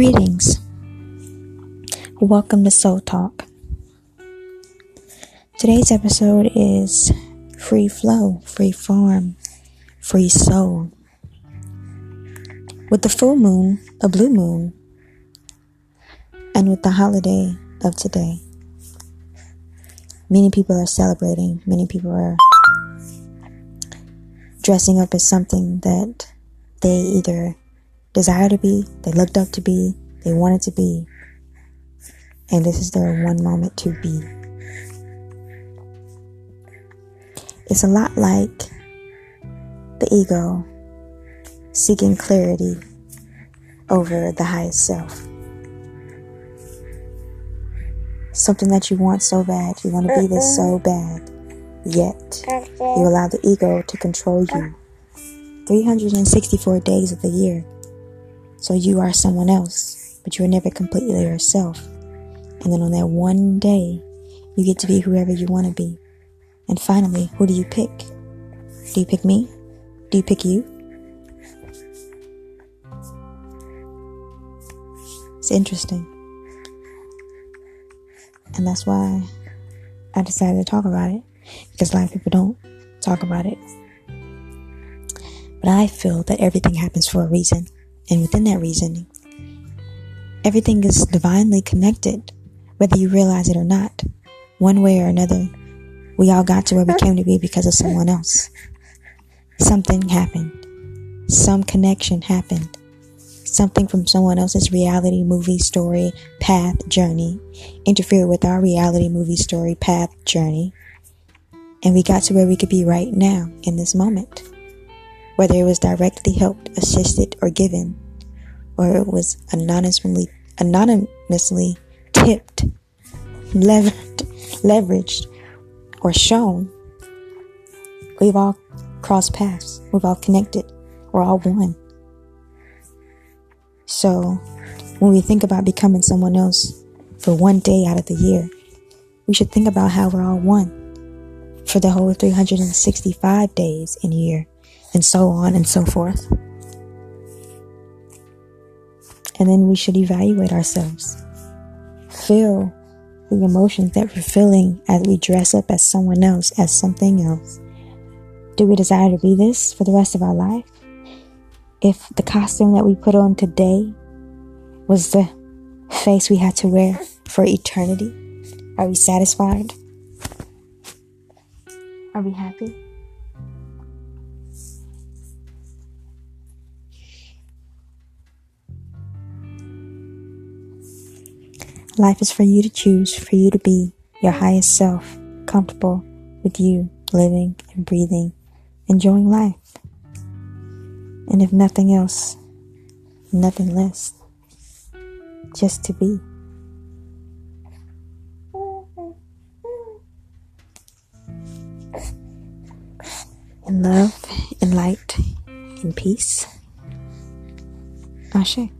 Greetings. Welcome to Soul Talk. Today's episode is Free Flow, Free Form, Free Soul. With the full moon, a blue moon, and with the holiday of today, many people are celebrating, many people are dressing up as something that they either desire to be, they looked up to be, they wanted to be, and this is their one moment to be. It's a lot like the ego seeking clarity over the highest self. Something that you want so bad, you want to be this so bad, yet you allow the ego to control you. Mm. 364 days of the year. So you are someone else, but you are never completely yourself. And then on that one day, you get to be whoever you want to be. And finally, who do you pick? Do you pick me? Do you pick you? It's interesting. And that's why I decided to talk about it. Because a lot of people don't talk about it. But I feel that everything happens for a reason. And within that reasoning, everything is divinely connected, whether you realize it or not. One way or another, we all got to where we came to be because of someone else. Something happened. Some connection happened. Something from someone else's reality, movie, story, path, journey interfered with our reality, movie, story, path, journey. And we got to where we could be right now in this moment whether it was directly helped, assisted, or given, or it was anonymously, anonymously tipped, levered, leveraged, or shown, we've all crossed paths. We've all connected. We're all one. So, when we think about becoming someone else for one day out of the year, we should think about how we're all one for the whole 365 days in a year and so on and so forth. And then we should evaluate ourselves. Feel the emotions that we're feeling as we dress up as someone else, as something else. Do we desire to be this for the rest of our life? If the costume that we put on today was the face we had to wear for eternity, are we satisfied? Are we happy? Life is for you to choose, for you to be your highest self, comfortable with you, living and breathing, enjoying life. And if nothing else, nothing less, just to be. In love, in light, in peace. Ashe.